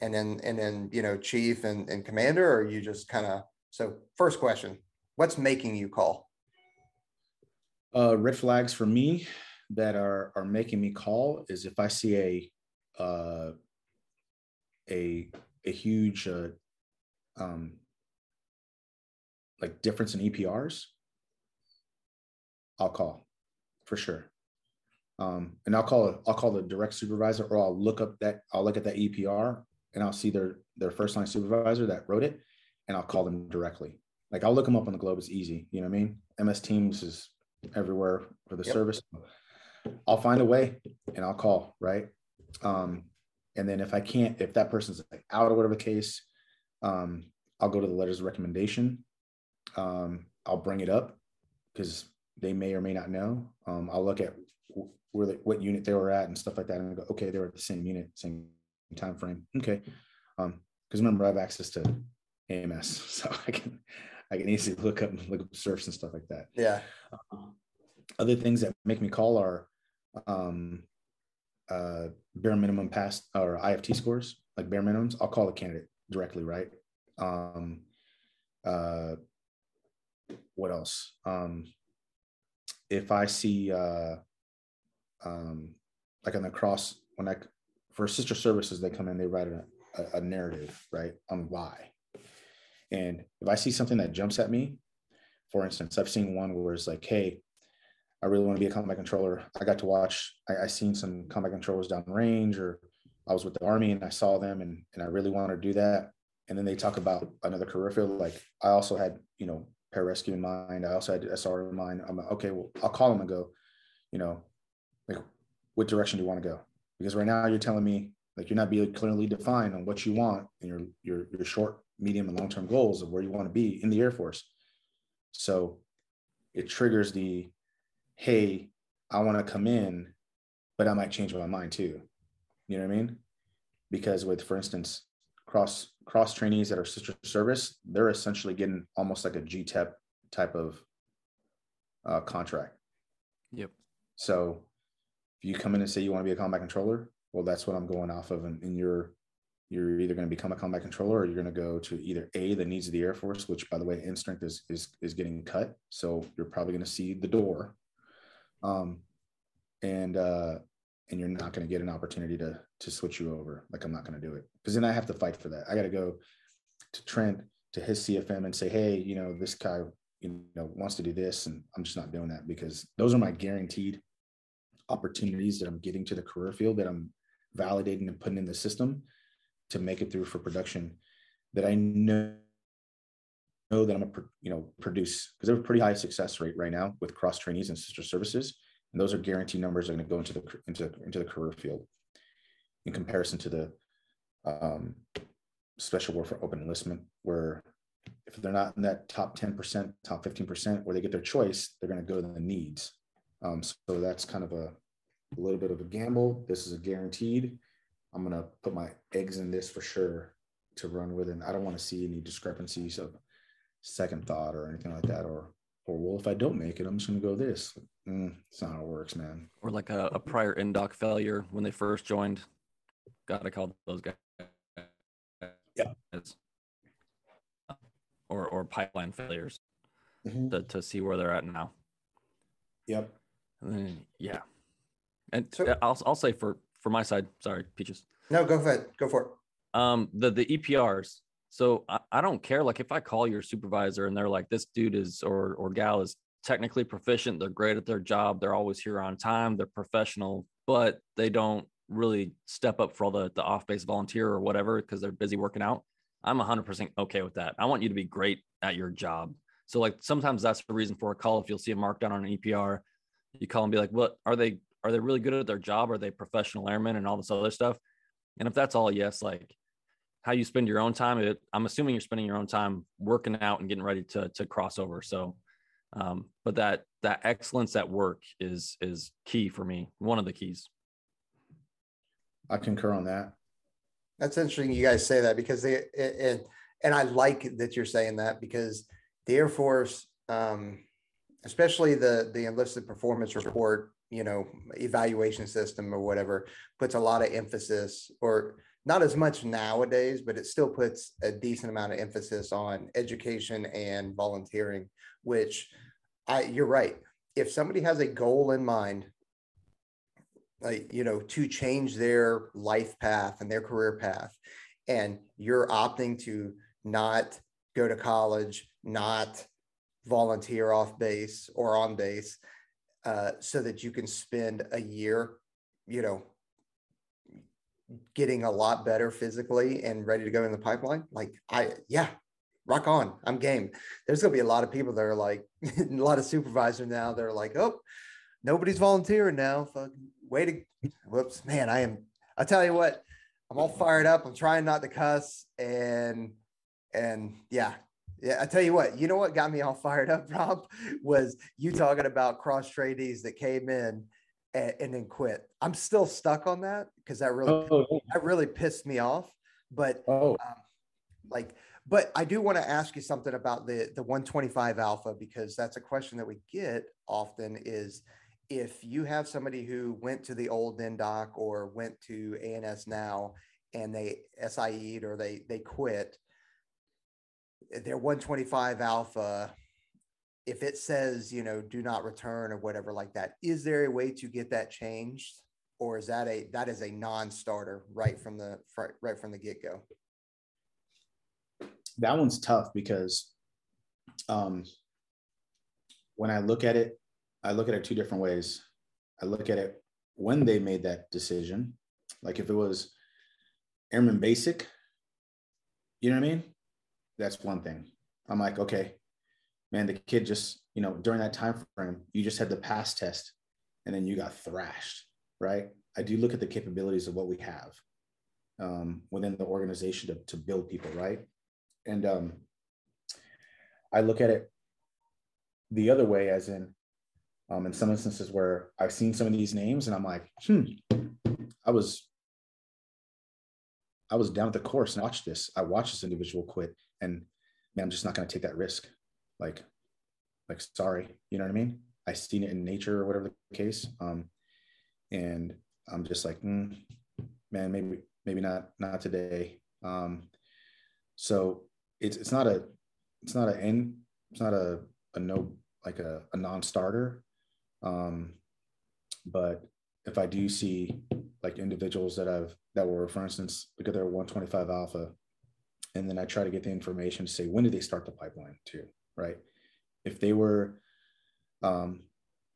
and then and then you know chief and, and commander or you just kind of so first question what's making you call? Uh, red flags for me that are are making me call is if I see a uh, a a huge uh, um, like difference in EPRs, I'll call for sure. Um, and I'll call I'll call the direct supervisor, or I'll look up that I'll look at that EPR and I'll see their their first line supervisor that wrote it, and I'll call them directly. Like I'll look them up on the globe. It's easy. You know what I mean? MS Teams is everywhere for the yep. service. I'll find a way and I'll call, right? Um, and then if I can't, if that person's like out or whatever the case, um, I'll go to the letters of recommendation. Um, I'll bring it up because they may or may not know. Um, I'll look at where they, what unit they were at and stuff like that, and I go, okay, they were at the same unit, same time frame. Okay, because um, remember I have access to AMS, so I can I can easily look up look up SURFs and stuff like that. Yeah. Um, other things that make me call are um, uh, bare minimum pass or IFT scores, like bare minimums. I'll call the candidate directly, right? Um, uh, what else? Um, if I see uh, um, like on the cross when I for sister services they come in they write a, a, narrative right on why and if I see something that jumps at me, for instance, I've seen one where it's like, hey, I really want to be a combat controller. I got to watch, I, I seen some combat controllers down range, or I was with the army and I saw them and, and I really want to do that. And then they talk about another career field. Like I also had, you know, pararescue in mind. I also had SR in mind. I'm like, okay, well, I'll call them and go, you know, like, what direction do you want to go? Because right now you're telling me like you're not being clearly defined on what you want and your your your short medium and long-term goals of where you want to be in the air force so it triggers the hey i want to come in but i might change my mind too you know what i mean because with for instance cross cross trainees that are sister service they're essentially getting almost like a gtep type of uh, contract. Yep. So if you come in and say you want to be a combat controller well that's what i'm going off of And you're you're either going to become a combat controller or you're going to go to either a the needs of the air force which by the way in strength is is, is getting cut so you're probably going to see the door. Um and uh and you're not going to get an opportunity to to switch you over like i'm not going to do it. Because then i have to fight for that. I got to go to trent to his cfm and say hey you know this guy you know wants to do this and i'm just not doing that because those are my guaranteed opportunities that i'm getting to the career field that i'm validating and putting in the system to make it through for production that I know know that I'm a you know produce. Because they have a pretty high success rate right now with cross trainees and sister services, and those are guaranteed numbers that are going to go into the into into the career field in comparison to the um, special warfare open enlistment, where if they're not in that top 10%, top 15%, where they get their choice, they're going to go to the needs. Um, so that's kind of a, a little bit of a gamble. This is a guaranteed. I'm gonna put my eggs in this for sure to run with, and I don't want to see any discrepancies of second thought or anything like that, or or well, if I don't make it, I'm just gonna go this. Mm, it's not how it works, man. Or like a, a prior indoc failure when they first joined. Gotta call those guys. Yeah. Or or pipeline failures mm-hmm. to, to see where they're at now. Yep. And then yeah. And so, I'll I'll say for for my side. Sorry, Peaches. No, go ahead. Go for it. Um, the the EPRs. So I, I don't care. Like if I call your supervisor and they're like, this dude is or or gal is technically proficient, they're great at their job, they're always here on time, they're professional, but they don't really step up for all the the off base volunteer or whatever because they're busy working out. I'm 100% okay with that. I want you to be great at your job. So like sometimes that's the reason for a call. If you'll see a markdown on an EPR, you call and be like, "What are they are they really good at their job? Are they professional airmen and all this other stuff? And if that's all, yes, like how you spend your own time, it, I'm assuming you're spending your own time working out and getting ready to to cross over. So, um, but that that excellence at work is is key for me. One of the keys. I concur on that. That's interesting. You guys say that because they and and I like that you're saying that because the Air Force, um, especially the the enlisted performance report, you know evaluation system or whatever puts a lot of emphasis or not as much nowadays but it still puts a decent amount of emphasis on education and volunteering which i you're right. If somebody has a goal in mind, like, you know, to change their life path and their career path, and you're opting to not go to college, not volunteer off base or on base, uh, so that you can spend a year, you know, getting a lot better physically and ready to go in the pipeline. Like I, yeah, rock on. I'm game. There's gonna be a lot of people that are like, a lot of supervisors now. They're like, oh, nobody's volunteering now. Fucking way to, whoops, man. I am. I tell you what, I'm all fired up. I'm trying not to cuss and and yeah, yeah. I tell you what, you know what got me all fired up, Rob, was you talking about cross trainees that came in and, and then quit. I'm still stuck on that because that really Oh, that really pissed me off. But oh, um, like, but I do want to ask you something about the the 125 alpha because that's a question that we get often is if you have somebody who went to the old Indoc or went to A&S now and they SIE'd or they they quit, their 125 alpha, if it says, you know, do not return or whatever like that, is there a way to get that changed? Or is that a that is a non-starter right from the right from the get-go? that one's tough because um, when I look at it, I look at it two different ways. I look at it when they made that decision, like if it was Airman Basic, you know what I mean? That's one thing. I'm like, okay, man, the kid just, you know, during that time frame, you just had the pass test and then you got thrashed, right? I do look at the capabilities of what we have um, within the organization to, to build people, right? and um, I look at it the other way, as in, um, in some instances where I've seen some of these names, and I'm like, hmm, I was, I was down at the course and watched this. I watched this individual quit, and man, I'm just not going to take that risk. Like, like, sorry, you know what I mean? I seen it in nature or whatever the case, um, and I'm just like, mm, man, maybe, maybe not, not today. Um, so it's it's not a it's not a end it's not a a no like a, a non-starter um but if i do see like individuals that i've that were for instance at their 125 alpha and then i try to get the information to say when did they start the pipeline too right? If they were um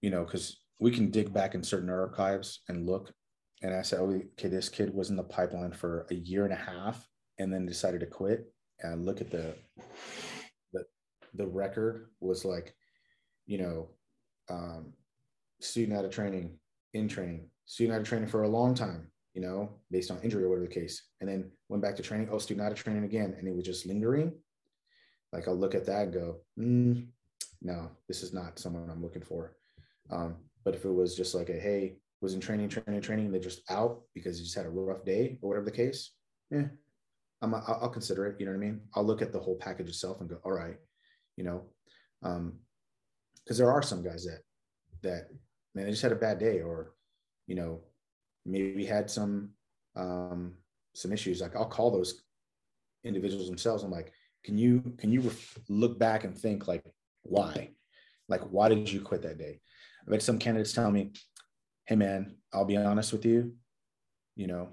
you know because we can dig back in certain archives and look and i said oh, okay this kid was in the pipeline for a year and a half and then decided to quit. And look at the the the record was like you know um, student out of training in training student out of training for a long time you know based on injury or whatever the case and then went back to training oh student out of training again and it was just lingering like i'll look at that and go mm, no this is not someone i'm looking for um, but if it was just like a hey was in training training training they're just out because he just had a rough day or whatever the case yeah I'm, I'll, I'll consider it. You know what I mean? I'll look at the whole package itself and go, all right, you know, um, because there are some guys that that man, they just had a bad day, or you know, maybe had some um, some issues. Like I'll call those individuals themselves. I'm like, can you can you look back and think like why, like why did you quit that day? I've had some candidates tell me, hey man, I'll be honest with you, you know,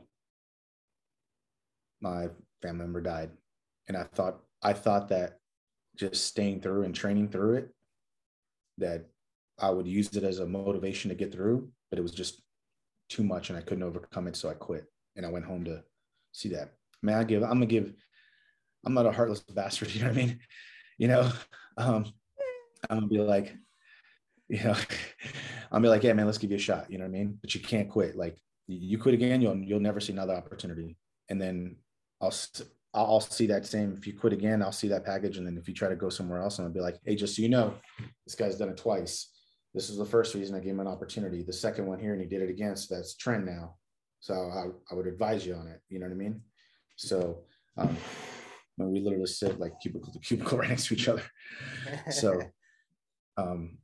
my family member died. And I thought, I thought that just staying through and training through it, that I would use it as a motivation to get through, but it was just too much and I couldn't overcome it. So I quit and I went home to see that. Man, I give, I'm gonna give, I'm not a heartless bastard, you know what I mean? You know, um, I'm gonna be like, you know, I'll be like, yeah, man, let's give you a shot. You know what I mean? But you can't quit. Like you quit again, you'll you'll never see another opportunity. And then I'll I'll see that same. If you quit again, I'll see that package, and then if you try to go somewhere else, and I'll be like, hey, just so you know, this guy's done it twice. This is the first reason I gave him an opportunity. The second one here, and he did it again, so that's trend now. So I, I would advise you on it. You know what I mean? So um, when we literally sit like cubicle to cubicle right next to each other. So um,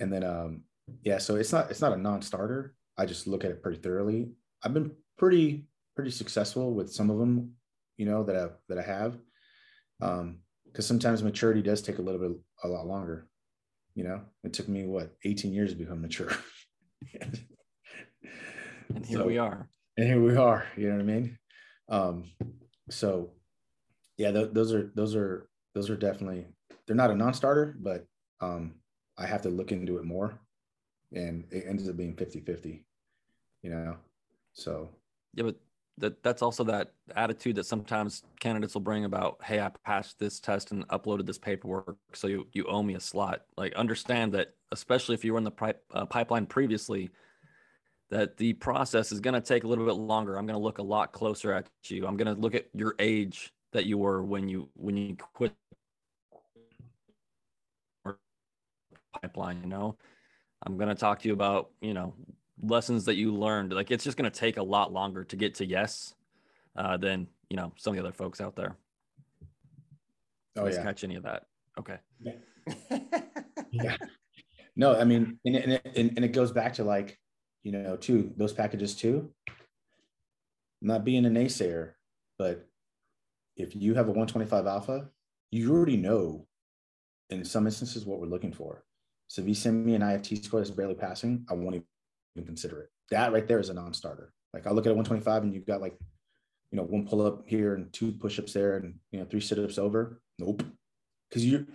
and then um, yeah, so it's not it's not a non-starter. I just look at it pretty thoroughly. I've been pretty pretty successful with some of them you know, that I that I have. Um, because sometimes maturity does take a little bit a lot longer, You know, it took me what 18 years to become mature. and here so, we are. And here we are. You know what I mean? Um, so yeah, th- those are those are those are definitely they're not a non-starter, but um, I have to look into it more. And it ends up being 50-50, you know. So yeah, but that that's also that attitude that sometimes candidates will bring about hey i passed this test and uploaded this paperwork so you you owe me a slot like understand that especially if you were in the pri- uh, pipeline previously that the process is going to take a little bit longer i'm going to look a lot closer at you i'm going to look at your age that you were when you when you quit pipeline you know? I'm going to talk to you about you know lessons that you learned. Like it's just going to take a lot longer to get to yes uh, than you know some of the other folks out there. Oh yeah. catch any of that? Okay. Yeah, yeah. no i mean and, and, and, and it goes back to like you know too those packages too. Not being a naysayer but if you have a 125 alpha you already know in some instances what we're looking for so if you send me an ift score that's barely passing i won't even consider it. That right there is a non-starter. Like I look at a 125 and you've got like, you know, one pull up here and two push-ups there and you know, three sit-ups over. Nope. Cause you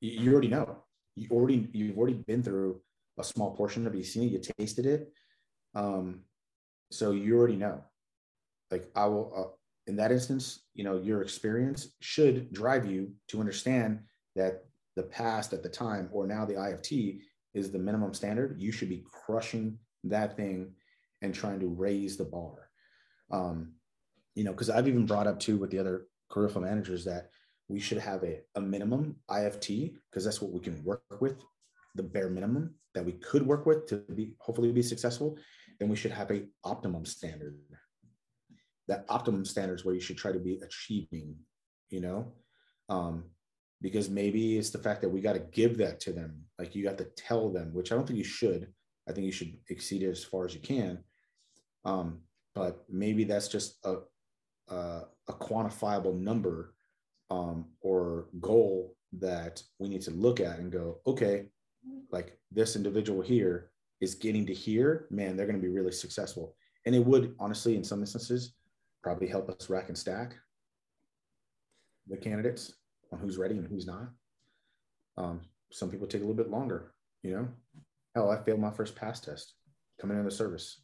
you already know. You already you've already been through a small portion of it. You've seen it, you tasted it. Um, so you already know. Like I will uh, in that instance, you know, your experience should drive you to understand that the PAST at the time or now the IFT is the minimum standard. You should be crushing that thing and trying to raise the bar. Um, you know, because I've even brought up too with the other flow managers that we should have a, a minimum IFT because that's what we can work with, the bare minimum that we could work with to be hopefully be successful. Then we should have a optimum standard. That optimum standard is where you should try to be achieving, you know, um, because maybe it's the fact that we got to give that to them. Like you got to tell them, which I don't think you should. I think you should exceed it as far as you can. Um, but maybe that's just a, a, a quantifiable number um, or goal that we need to look at and go, okay, like this individual here is getting to here, man, they're going to be really successful. And it would honestly, in some instances, probably help us rack and stack the candidates on who's ready and who's not. Um, some people take a little bit longer, you know, Hell, I failed my first pass test coming into the service.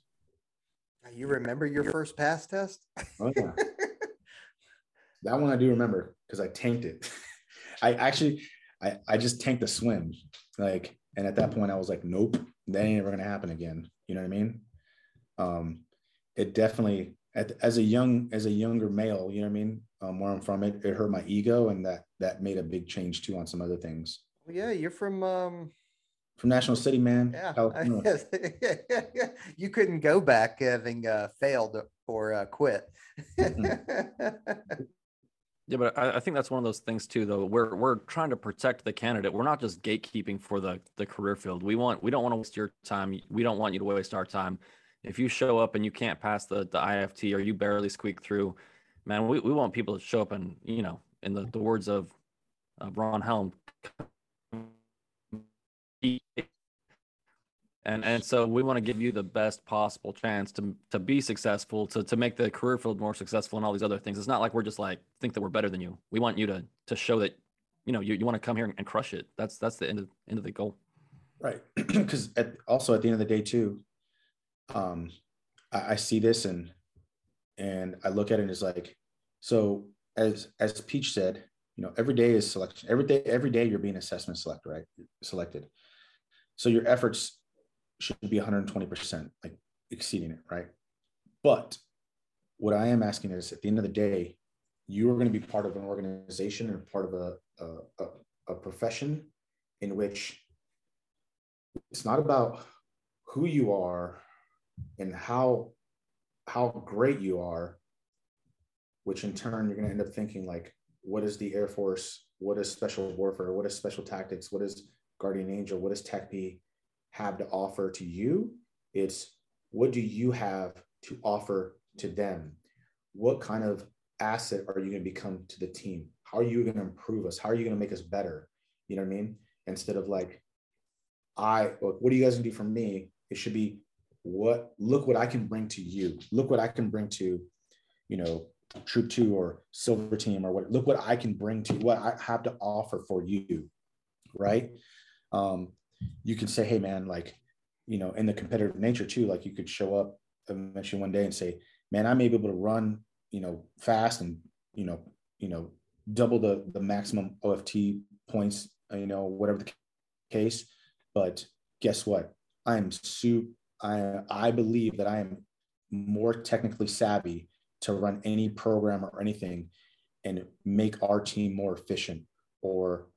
You remember your first pass test? Oh yeah. that one I do remember because I tanked it. I actually I, I just tanked the swim. Like, and at that point I was like, nope, that ain't ever gonna happen again. You know what I mean? Um, it definitely at, as a young as a younger male, you know what I mean? Um, where I'm from, it, it hurt my ego, and that that made a big change too on some other things. Well, yeah, you're from um, from National City, man. Yeah, you couldn't go back having uh, failed or uh, quit. Mm-hmm. yeah, but I, I, think that's one of those things too. Though we're we're trying to protect the candidate. We're not just gatekeeping for the the career field. We want we don't want to waste your time. We don't want you to waste our time. If you show up and you can't pass the the IFT or you barely squeak through, man, we, we want people to show up and you know, in the, the words of, of Ron Helm, and and so we want to give you the best possible chance to to be successful to to make the career field more successful and all these other things. It's not like we're just like think that we're better than you. We want you to to show that you know you, you want to come here and crush it. That's that's the end of end of the goal. Right. Because also at the end of the day too um I, I see this and and i look at it as like so as as peach said you know every day is selection every day every day you're being assessment selected right selected so your efforts should be 120%, like exceeding it, right? But what I am asking is at the end of the day, you are going to be part of an organization and part of a, a, a, profession in which it's not about who you are and how how great you are which in turn you're going to end up thinking like what is the air force what is special warfare what is special tactics what is guardian angel what is TACP have to offer to you. It's what do you have to offer to them? What kind of asset are you going to become to the team? How are you going to improve us? How are you going to make us better? You know what I mean? Instead of like, I what do you guys gonna do for me? It should be what look what I can bring to you. Look what I can bring to, you know, troop two or silver team or what look what I can bring to what I have to offer for you. Right. Um, you can say, hey man, like, you know, in the competitive nature too, like you could show up eventually one day and say, man, I may be able to run, you know, fast and, you know, you know, double the the maximum IFT points, you know, whatever the case. But guess what? I am su I I believe that I am more technically savvy to run any program or anything and make our team more efficient. Or,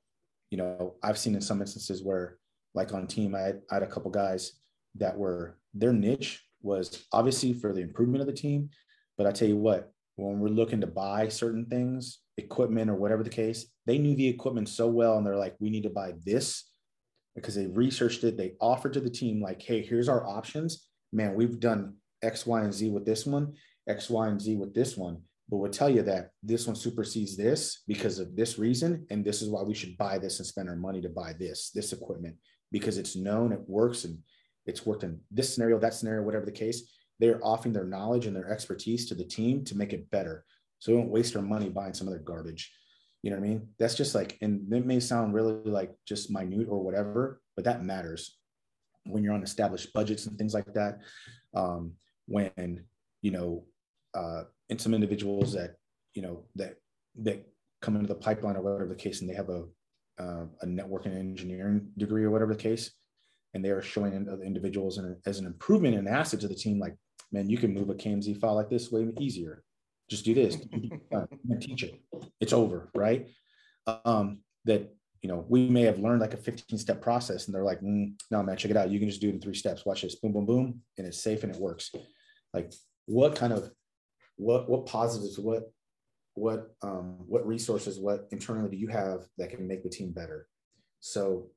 you know, I've seen in some instances where, like on team, I had, I had a couple guys that were their niche was obviously for the improvement of the team. But I tell you what, when we're looking to buy certain things, equipment or whatever the case, they knew the equipment so well. And they're like, we need to buy this because they researched it. They offered to the team, like, hey, here's our options. Man, we've done X, Y, and Z with this one, X, Y, and Z with this one. But we'll tell you that this one supersedes this because of this reason. And this is why we should buy this and spend our money to buy this, this equipment, because it's known, it works, and it's worked in this scenario, that scenario, whatever the case. They're offering their knowledge and their expertise to the team to make it better. So we don't waste our money buying some other garbage. You know what I mean? That's just like, and it may sound really like just minute or whatever, but that matters when you're on established budgets and things like that. Um, when, you know, uh, and some individuals that, you know, that, that come into the pipeline or whatever the case, and they have a, uh, a networking engineering degree or whatever the case, and they are showing other individuals an, as an improvement and asset to the team, like, man, you can move a KMZ file like this way easier just do this. Teach it it's over right? Um that you know we may have learned like a 15 step process and they're like mm, no man check it out. You can just do it in three steps. Watch this. Boom boom boom. And it's safe and it works. Like what kind of what what positives what what um what resources what internally do you have that can make the team better? So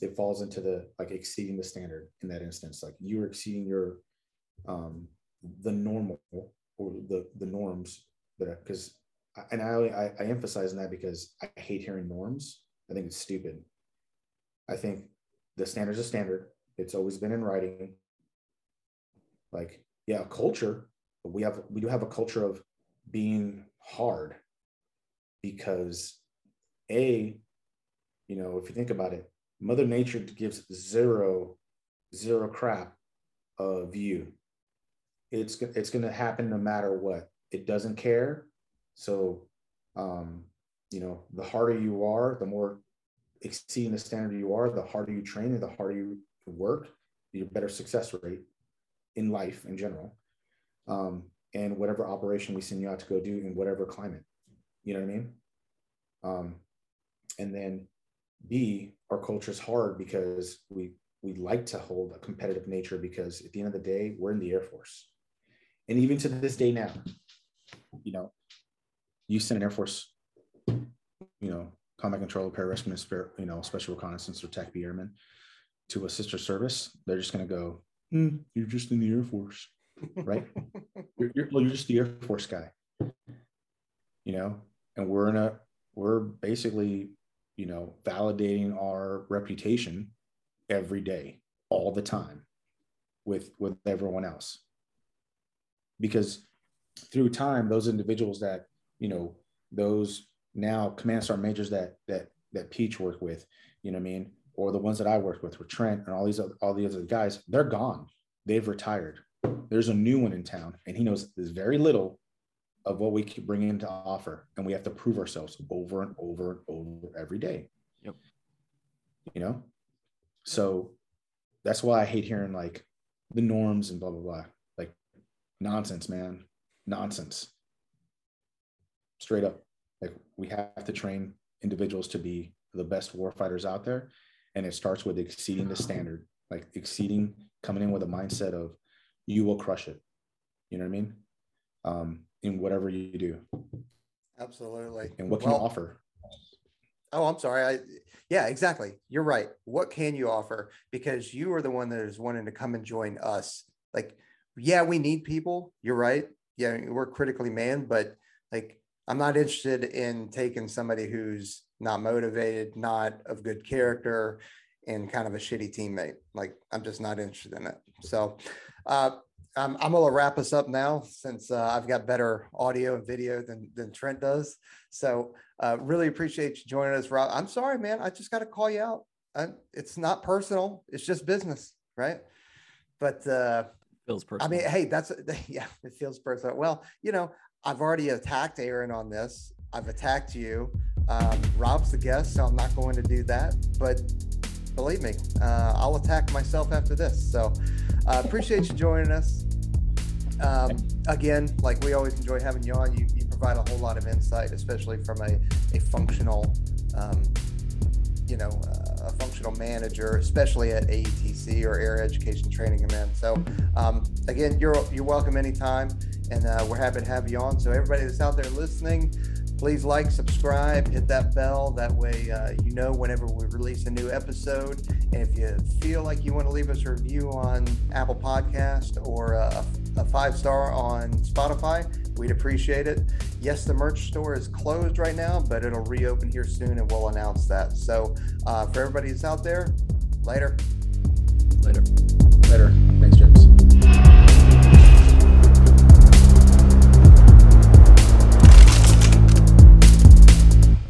it falls into the like exceeding the standard in that instance. Like you're exceeding your um the normal or the the norms that because and I, I I emphasize that because I hate hearing norms. I think it's stupid. I think the standard's a standard. It's always been in writing. Like, yeah, culture. We have we do have a culture of being hard because a, you know, if you think about it, Mother Nature gives zero, zero crap of you it's it's going to happen no matter what. It doesn't care. So, um, you know, the harder you are, the more exceeding the standard you are, the harder you train and the harder you work, your better success rate in life in general. Um, and whatever operation we send you out to go do in whatever climate, you know what I mean? Um, and then B, our culture is hard because we we like to hold a competitive nature because at the end of the day, we're in the Air Force and even to this day now, you know, you send an Air Force, you know, combat control, pararescue, you know, special reconnaissance or TACP airman to a sister service, they're just going to go, mm, "You're just in the Air Force, right? you're, you're, well, you're just the Air Force guy, you know." And we're in a, we're basically, you know, validating our reputation every day, all the time, with with everyone else because through time, those individuals that, you know, those now command sergeant majors that, that, that Peach worked with, you know what I mean? Or the ones that I worked with with Trent and all these, other, all the other guys, they're gone. They've retired. There's a new one in town and he knows there's very little of what we can bring in to offer. And we have to prove ourselves over and over and over every day. Yep. You know? So that's why I hate hearing like the norms and blah, blah, blah. Nonsense, man. Nonsense. Straight up. Like we have to train individuals to be the best warfighters out there. And it starts with exceeding the standard, like exceeding, coming in with a mindset of you will crush it. You know what I mean? Um, in whatever you do. Absolutely. And what can well, you offer? Oh, I'm sorry. I yeah, exactly. You're right. What can you offer? Because you are the one that is wanting to come and join us. Like yeah, we need people. You're right. Yeah, we're critically manned, but like I'm not interested in taking somebody who's not motivated, not of good character, and kind of a shitty teammate. Like I'm just not interested in it. So uh, I'm, I'm to wrap us up now since uh, I've got better audio and video than, than Trent does. So uh, really appreciate you joining us, Rob. I'm sorry, man. I just got to call you out. I, it's not personal. It's just business, right? But uh, feels personal. I mean, hey, that's yeah, it feels personal. Well, you know, I've already attacked Aaron on this. I've attacked you. Um, Rob's the guest, so I'm not going to do that. But believe me, uh, I'll attack myself after this. So uh, appreciate you joining us. Um, again, like we always enjoy having you on. You, you provide a whole lot of insight, especially from a, a functional, um, you know, uh, a functional manager, especially at AETC or Air Education Training Command. So um, again, you're you're welcome anytime, and uh, we're happy to have you on. So everybody that's out there listening, please like, subscribe, hit that bell. That way, uh, you know whenever we release a new episode. And if you feel like you want to leave us a review on Apple Podcast or a, a five star on Spotify, we'd appreciate it. Yes, the merch store is closed right now, but it'll reopen here soon, and we'll announce that. So, uh, for everybody that's out there, later. Later. Later. Thanks, James.